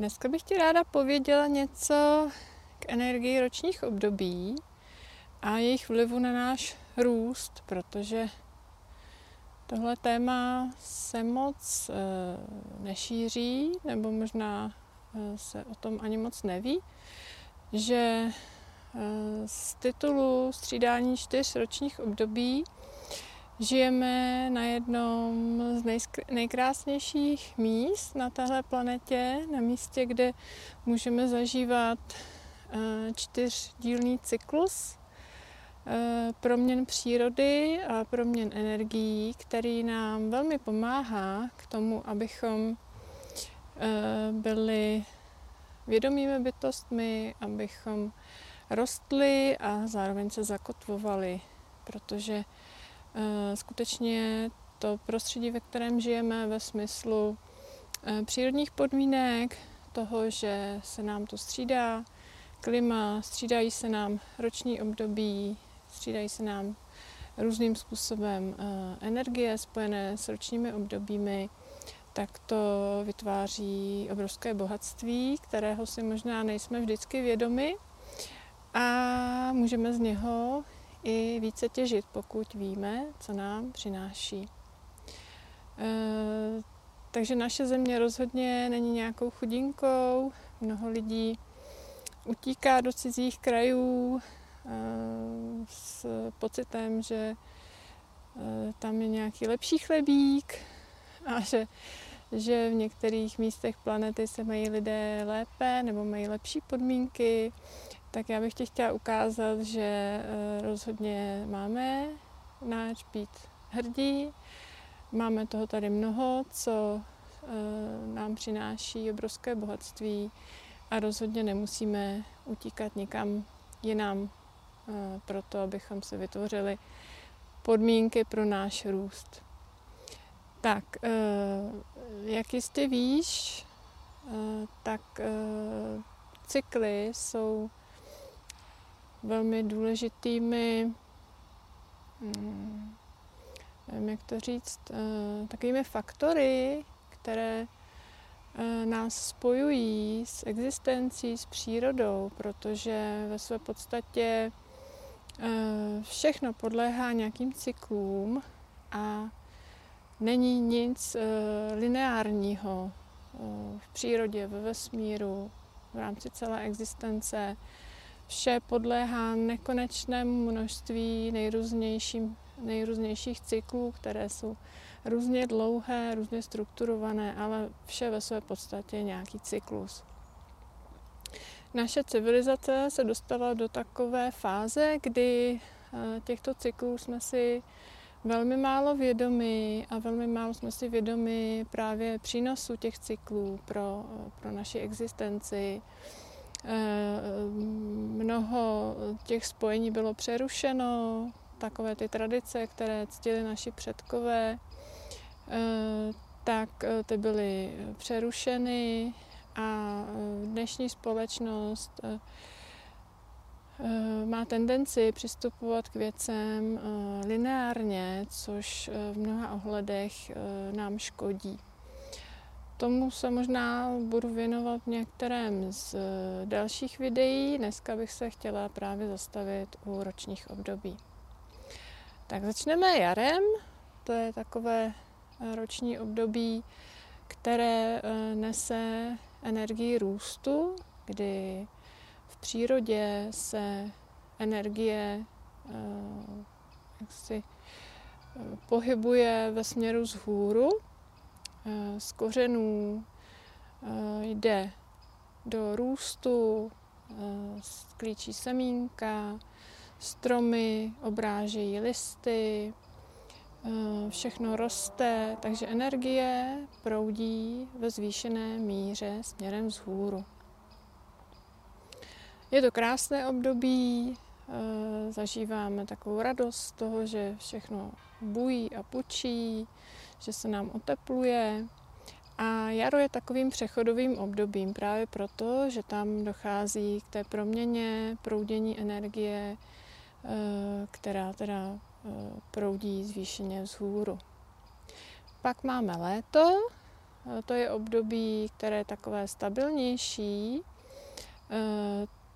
Dneska bych ti ráda pověděla něco k energii ročních období a jejich vlivu na náš růst, protože tohle téma se moc e, nešíří, nebo možná e, se o tom ani moc neví, že e, z titulu střídání čtyř ročních období Žijeme na jednom z nejkrásnějších míst na téhle planetě, na místě, kde můžeme zažívat eh, čtyřdílný cyklus eh, proměn přírody a proměn energií, který nám velmi pomáhá k tomu, abychom eh, byli vědomými bytostmi, abychom rostli a zároveň se zakotvovali, protože skutečně to prostředí, ve kterém žijeme ve smyslu eh, přírodních podmínek, toho, že se nám to střídá klima, střídají se nám roční období, střídají se nám různým způsobem eh, energie spojené s ročními obdobími, tak to vytváří obrovské bohatství, kterého si možná nejsme vždycky vědomi a můžeme z něho i více těžit, pokud víme, co nám přináší. E, takže naše země rozhodně není nějakou chudinkou. Mnoho lidí utíká do cizích krajů e, s pocitem, že e, tam je nějaký lepší chlebík a že, že v některých místech planety se mají lidé lépe nebo mají lepší podmínky tak já bych ti chtěla ukázat, že eh, rozhodně máme náč být hrdí, máme toho tady mnoho, co eh, nám přináší obrovské bohatství a rozhodně nemusíme utíkat nikam jinam eh, proto, abychom si vytvořili podmínky pro náš růst. Tak, jak jistě víš, tak cykly jsou velmi důležitými, hmm, nevím, jak to říct, eh, takovými faktory, které eh, nás spojují s existencí, s přírodou, protože ve své podstatě eh, všechno podléhá nějakým cyklům a není nic lineárního v přírodě, ve vesmíru, v rámci celé existence vše podléhá nekonečnému množství nejrůznějším, nejrůznějších cyklů, které jsou různě dlouhé, různě strukturované, ale vše ve své podstatě nějaký cyklus. Naše civilizace se dostala do takové fáze, kdy eh, těchto cyklů jsme si velmi málo vědomi a velmi málo jsme si vědomi právě přínosu těch cyklů pro, pro naši existenci, mnoho těch spojení bylo přerušeno, takové ty tradice, které ctili naši předkové, eh, tak eh, ty byly přerušeny a dnešní společnost má tendenci přistupovat k věcem lineárně, což v mnoha ohledech nám škodí. Tomu se možná budu věnovat v některém z eh, dalších videí. Dneska bych se chtěla právě zastavit u ročních období. Tak začneme jarem. To je takové eh, roční období, které eh, nese energii růstu, kdy v přírodě se energie jak si, pohybuje ve směru vzhůru z kořenů eh, jde do růstu, eh, sklíčí semínka, stromy obrážejí listy, všechno roste, takže energie proudí ve zvýšené míře směrem vzhůru. Je to krásné období, zažíváme takovou radost toho, že všechno bují a pučí, že se nám otepluje. A jaro je takovým přechodovým obdobím právě proto, že tam dochází k té proměně, proudění energie, eh, která teda eh, proudí zvýšeně vzhůru. Pak máme léto, to je období, které je takové stabilnější.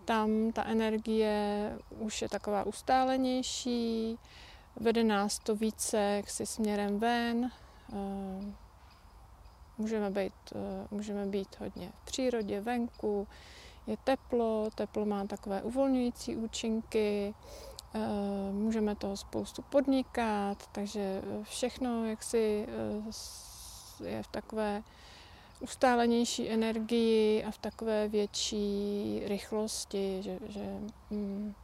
Tam ta energie už je taková ustálenější, vede nás to více si směrem ven. Můžeme být, můžeme být hodně v přírodě, venku, je teplo, teplo má takové uvolňující účinky, Eh, můžeme toho spoustu podnikat, takže eh, všechno jaksi eh, je v takové ustálenější energii a v takové větší rychlosti, že, že mm,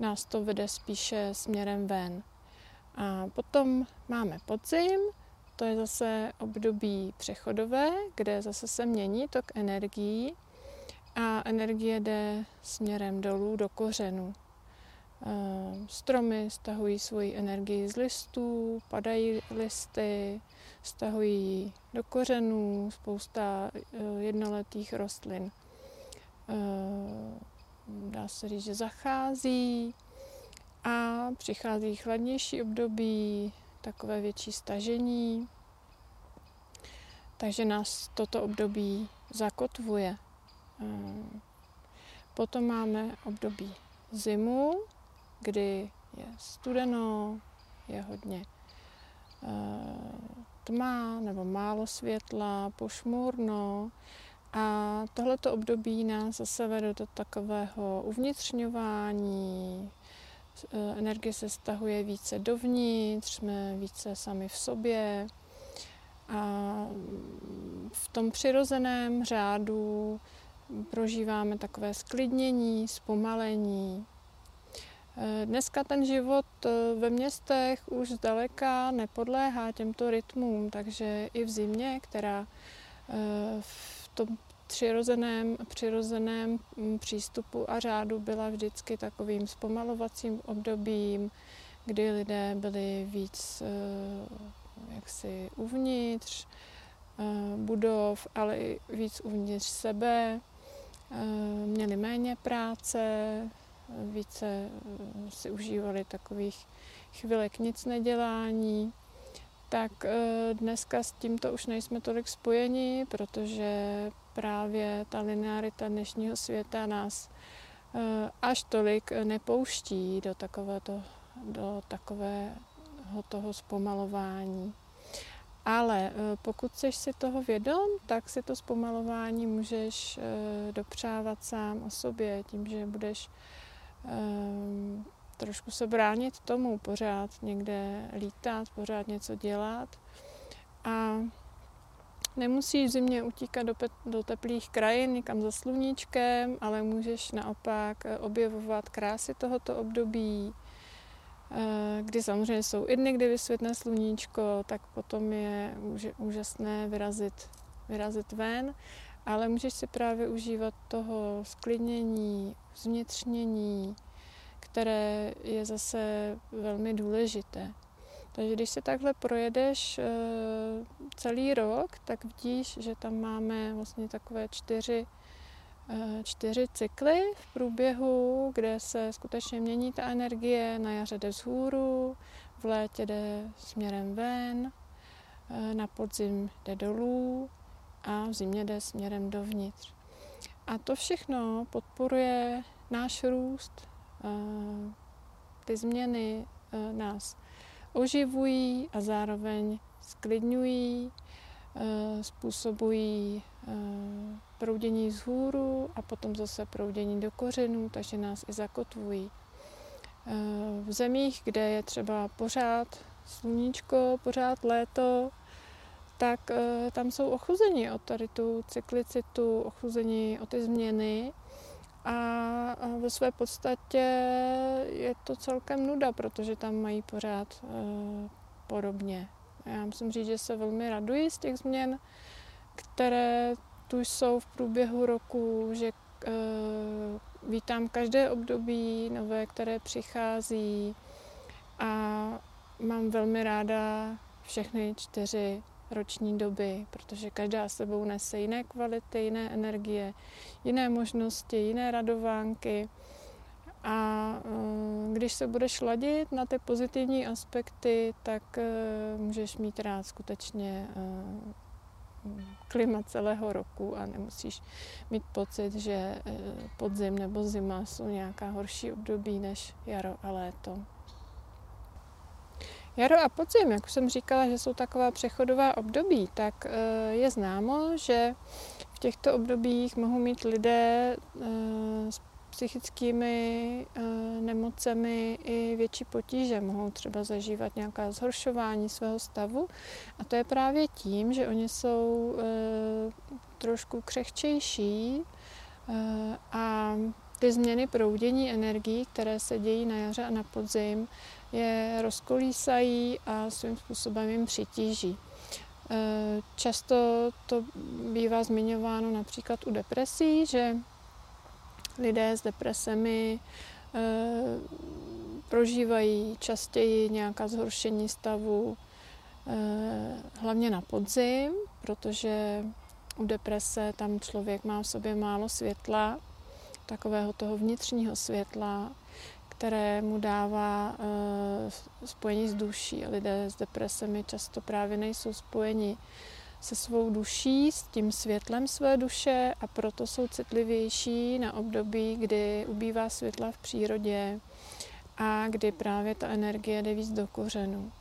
nás to vede spíše směrem ven. A potom máme podzim, to je zase období přechodové, kde zase se mění tok energií a energie jde směrem dolů do kořenu. Eh, stromy stahují svoji energii z listů, padají listy, stahují do kořenů spousta eh, jednoletých rostlin. Eh, dá se říct, že zachází a přichází chladnější období, takové větší stažení. Takže nás toto období zakotvuje. Potom máme období zimu, kdy je studeno, je hodně uh, tma nebo málo světla, pošmurno. A tohleto období nás zase vede do takového uvnitřňování, energie se stahuje více dovnitř, jsme více sami v sobě. A v tom přirozeném řádu prožíváme takové sklidnění, zpomalení, Eh, dneska ten život eh, ve městech už zdaleka nepodléhá těmto rytmům, takže i v zimě, která eh, v tom přirozeném, přirozeném mm, přístupu a řádu byla vždycky takovým zpomalovacím obdobím, kdy lidé byli víc jaksi uvnitř budov, ale i víc uvnitř sebe, měli méně práce, více eh, si užívali takových chvilek nic nedělání, tak eh, dneska s tímto už nejsme tolik spojeni, protože právě ta linearita dnešního světa nás eh, až tolik nepouští do takového, do takového toho zpomalování. Ale pokud jsi si toho vědom, tak si to zpomalování můžeš dopřávat sám o sobě, tím, že budeš trošku se bránit tomu, pořád někde lítat, pořád něco dělat. A nemusíš v zimě utíkat do, pe- do teplých krajin, někam za sluníčkem, ale můžeš naopak eh, objevovat krásy tohoto období, eh, kdy samozřejmě jsou i dny, kdy vysvětne sluníčko, tak potom je úžasné vyrazit, vyrazit ven, ale můžeš si právě užívat toho sklidnění, zvnitřnění, které je zase velmi důležité. Takže když se takhle projedeš eh, celý rok, tak vidíš, že tam máme vlastně takové čtyři, eh, čtyři cykly v průběhu, kde se skutečně mění ta energie. Na jaře jde vzhůru, v létě jde směrem ven, eh, na podzim jde dolů a v zimě jde směrem dovnitř. A to všechno podporuje náš růst. Ty změny nás oživují a zároveň sklidňují, způsobují proudění vzhůru a potom zase proudění do kořenů, takže nás i zakotvují. V zemích, kde je třeba pořád sluníčko, pořád léto, tak tam jsou ochuzení o tady tu cyklicitu, ochuzení o ty změny ve své podstatě je to celkem nuda, protože tam mají pořád e, podobně. Já musím říct, že se velmi raduji z těch změn, které tu jsou v průběhu roku, že e, vítám každé období nové, které přichází a mám velmi ráda všechny čtyři roční doby, protože každá sebou nese jiné kvality, jiné energie, jiné možnosti, jiné radovánky. A eh, když se budeš ladit na ty pozitivní aspekty, tak eh, můžeš mít rád skutečně eh, klima celého roku a nemusíš mít pocit, že podzim nebo zima jsou nějaká horší období než jaro a léto. Jaro a podzim, jak už jsem říkala, že jsou taková přechodová období, tak eh, je známo, že v těchto obdobích mohou mít lidé s psychickými uh, nemocemi i větší potíže. Mohou třeba zažívat nějaká zhoršování svého stavu a to je právě tím, že oni jsou trošku křehčejší a ty změny proudění energií, které se dějí na jaře a na podzim, je rozkolísají a svým způsobem jim přitíží. Často to bývá zmiňováno například u depresí, že lidé s depresemi e, prožívají častěji nějaká zhoršení stavu, e, hlavně na podzim, protože u deprese tam člověk má v sobě málo světla, takového toho vnitřního světla, které mu dává e, spojení s duší. Lidé s depresemi často právě nejsou spojeni se svou duší, s tím světlem své duše a proto jsou citlivější na období, kdy ubývá světla v přírodě a kdy právě ta energie jde víc do kořenu.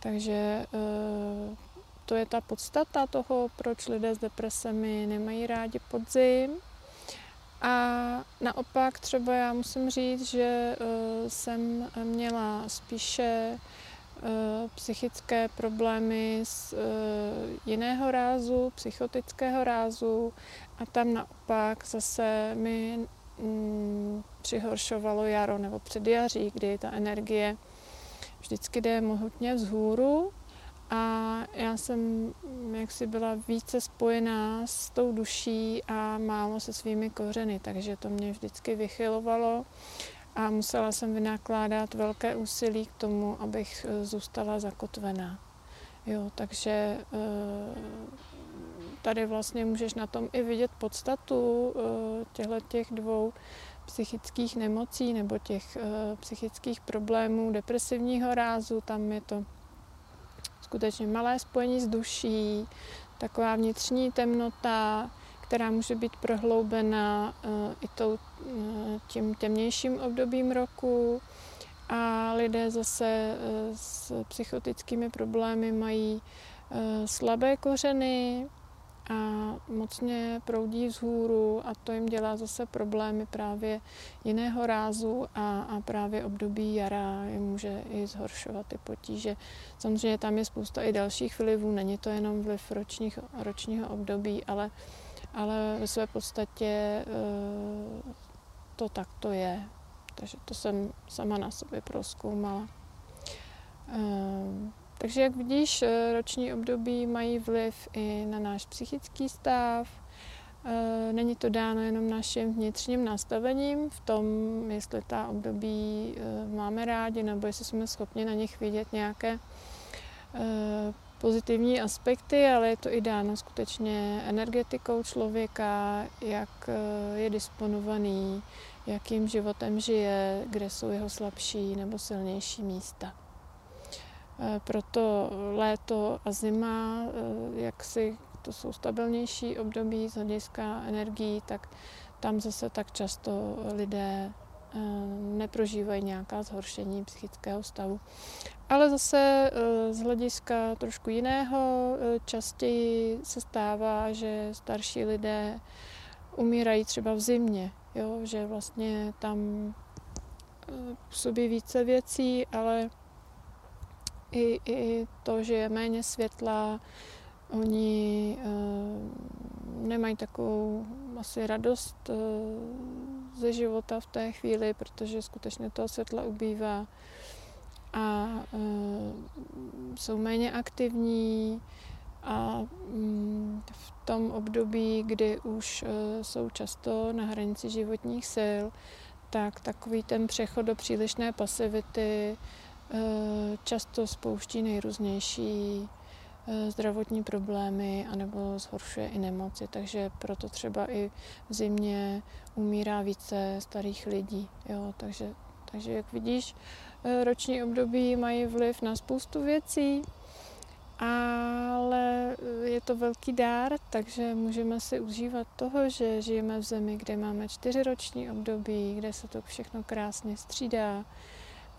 Takže eh, to je ta podstata toho, proč lidé s depresemi nemají rádi podzim. A naopak třeba já musím říct, že eh, jsem měla spíše Eh, psychické problémy z eh, jiného rázu, psychotického rázu a tam naopak zase mi mm, přihoršovalo jaro nebo předjaří, kdy ta energie vždycky jde mohutně vzhůru a já jsem jaksi byla více spojená s tou duší a málo se svými kořeny, takže to mě vždycky vychylovalo a musela jsem vynakládat velké úsilí k tomu, abych eh, zůstala zakotvená. Jo, takže eh, tady vlastně můžeš na tom i vidět podstatu eh, těchto těch dvou psychických nemocí nebo těch psychických problémů depresivního rázu. Tam je to skutečně malé spojení s duší, taková vnitřní temnota, která může být prohloubena eh, i tou, eh, tím temnějším obdobím roku. A lidé zase eh, s psychotickými problémy mají slabé kořeny mocně proudí vzhůru a to jim dělá zase problémy právě jiného rázu a, a právě období jara jim může i zhoršovat ty potíže. Samozřejmě tam je spousta i dalších vlivů, není to jenom vliv ročních, ročního období, ale ale ve své podstatě eh, to takto je. Takže to jsem sama na sobě proskoumala. Eh, takže jak vidíš, eh, roční období mají vliv i na náš psychický stav. Není to dáno jenom naším vnitřním nastavením v tom, jestli ta období máme rádi, nebo jestli jsme schopni na nich vidět nějaké pozitivní aspekty, ale je to i dáno skutečně energetikou člověka, jak eh, je disponovaný, jakým životem žije, kde jsou jeho slabší nebo silnější místa. Eh, proto léto a zima, eh, jak si to jsou stabilnější období z hlediska energií, tak tam zase tak často lidé neprožívají nějaká zhoršení psychického stavu. Ale zase eh, z hlediska trošku jiného eh, častěji se stává, že starší lidé umírají třeba v zimě, jo? že vlastně tam eh, působí více věcí, ale i, i to, že je méně světla, oni nemají takovou asi radost ze života v té chvíli, protože skutečně toho světla ubývá. A uh, jsou méně aktivní a um, v tom období, kdy už jsou často na hranici životních sil, tak takový ten přechod do přílišné pasivity často spouští nejrůznější zdravotní problémy anebo zhoršuje i nemoci, takže proto třeba i v zimě umírá více starých lidí. Jo, takže, takže jak vidíš, Eh, roční období mají vliv na spoustu věcí ale je to velký dár, takže můžeme si užívat toho, že žijeme v zemi, kde máme čtyřiroční období, kde se to všechno krásně střídá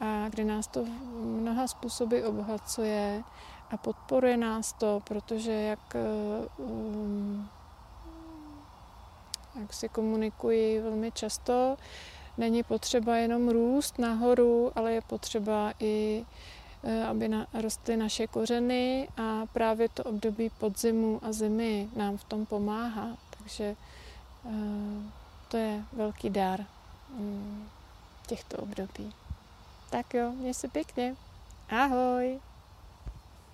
a kde nás to mnoha způsoby obohacuje a podporuje nás to, protože jak, um, jak si komunikuji velmi často, není potřeba jenom růst nahoru, ale je potřeba i Eh, aby na, rostly naše kořeny a právě to období podzimu a zimy nám v tom pomáhá. Takže eh, to je velký dar mm, těchto období. Tak jo, měj se pěkně. Ahoj!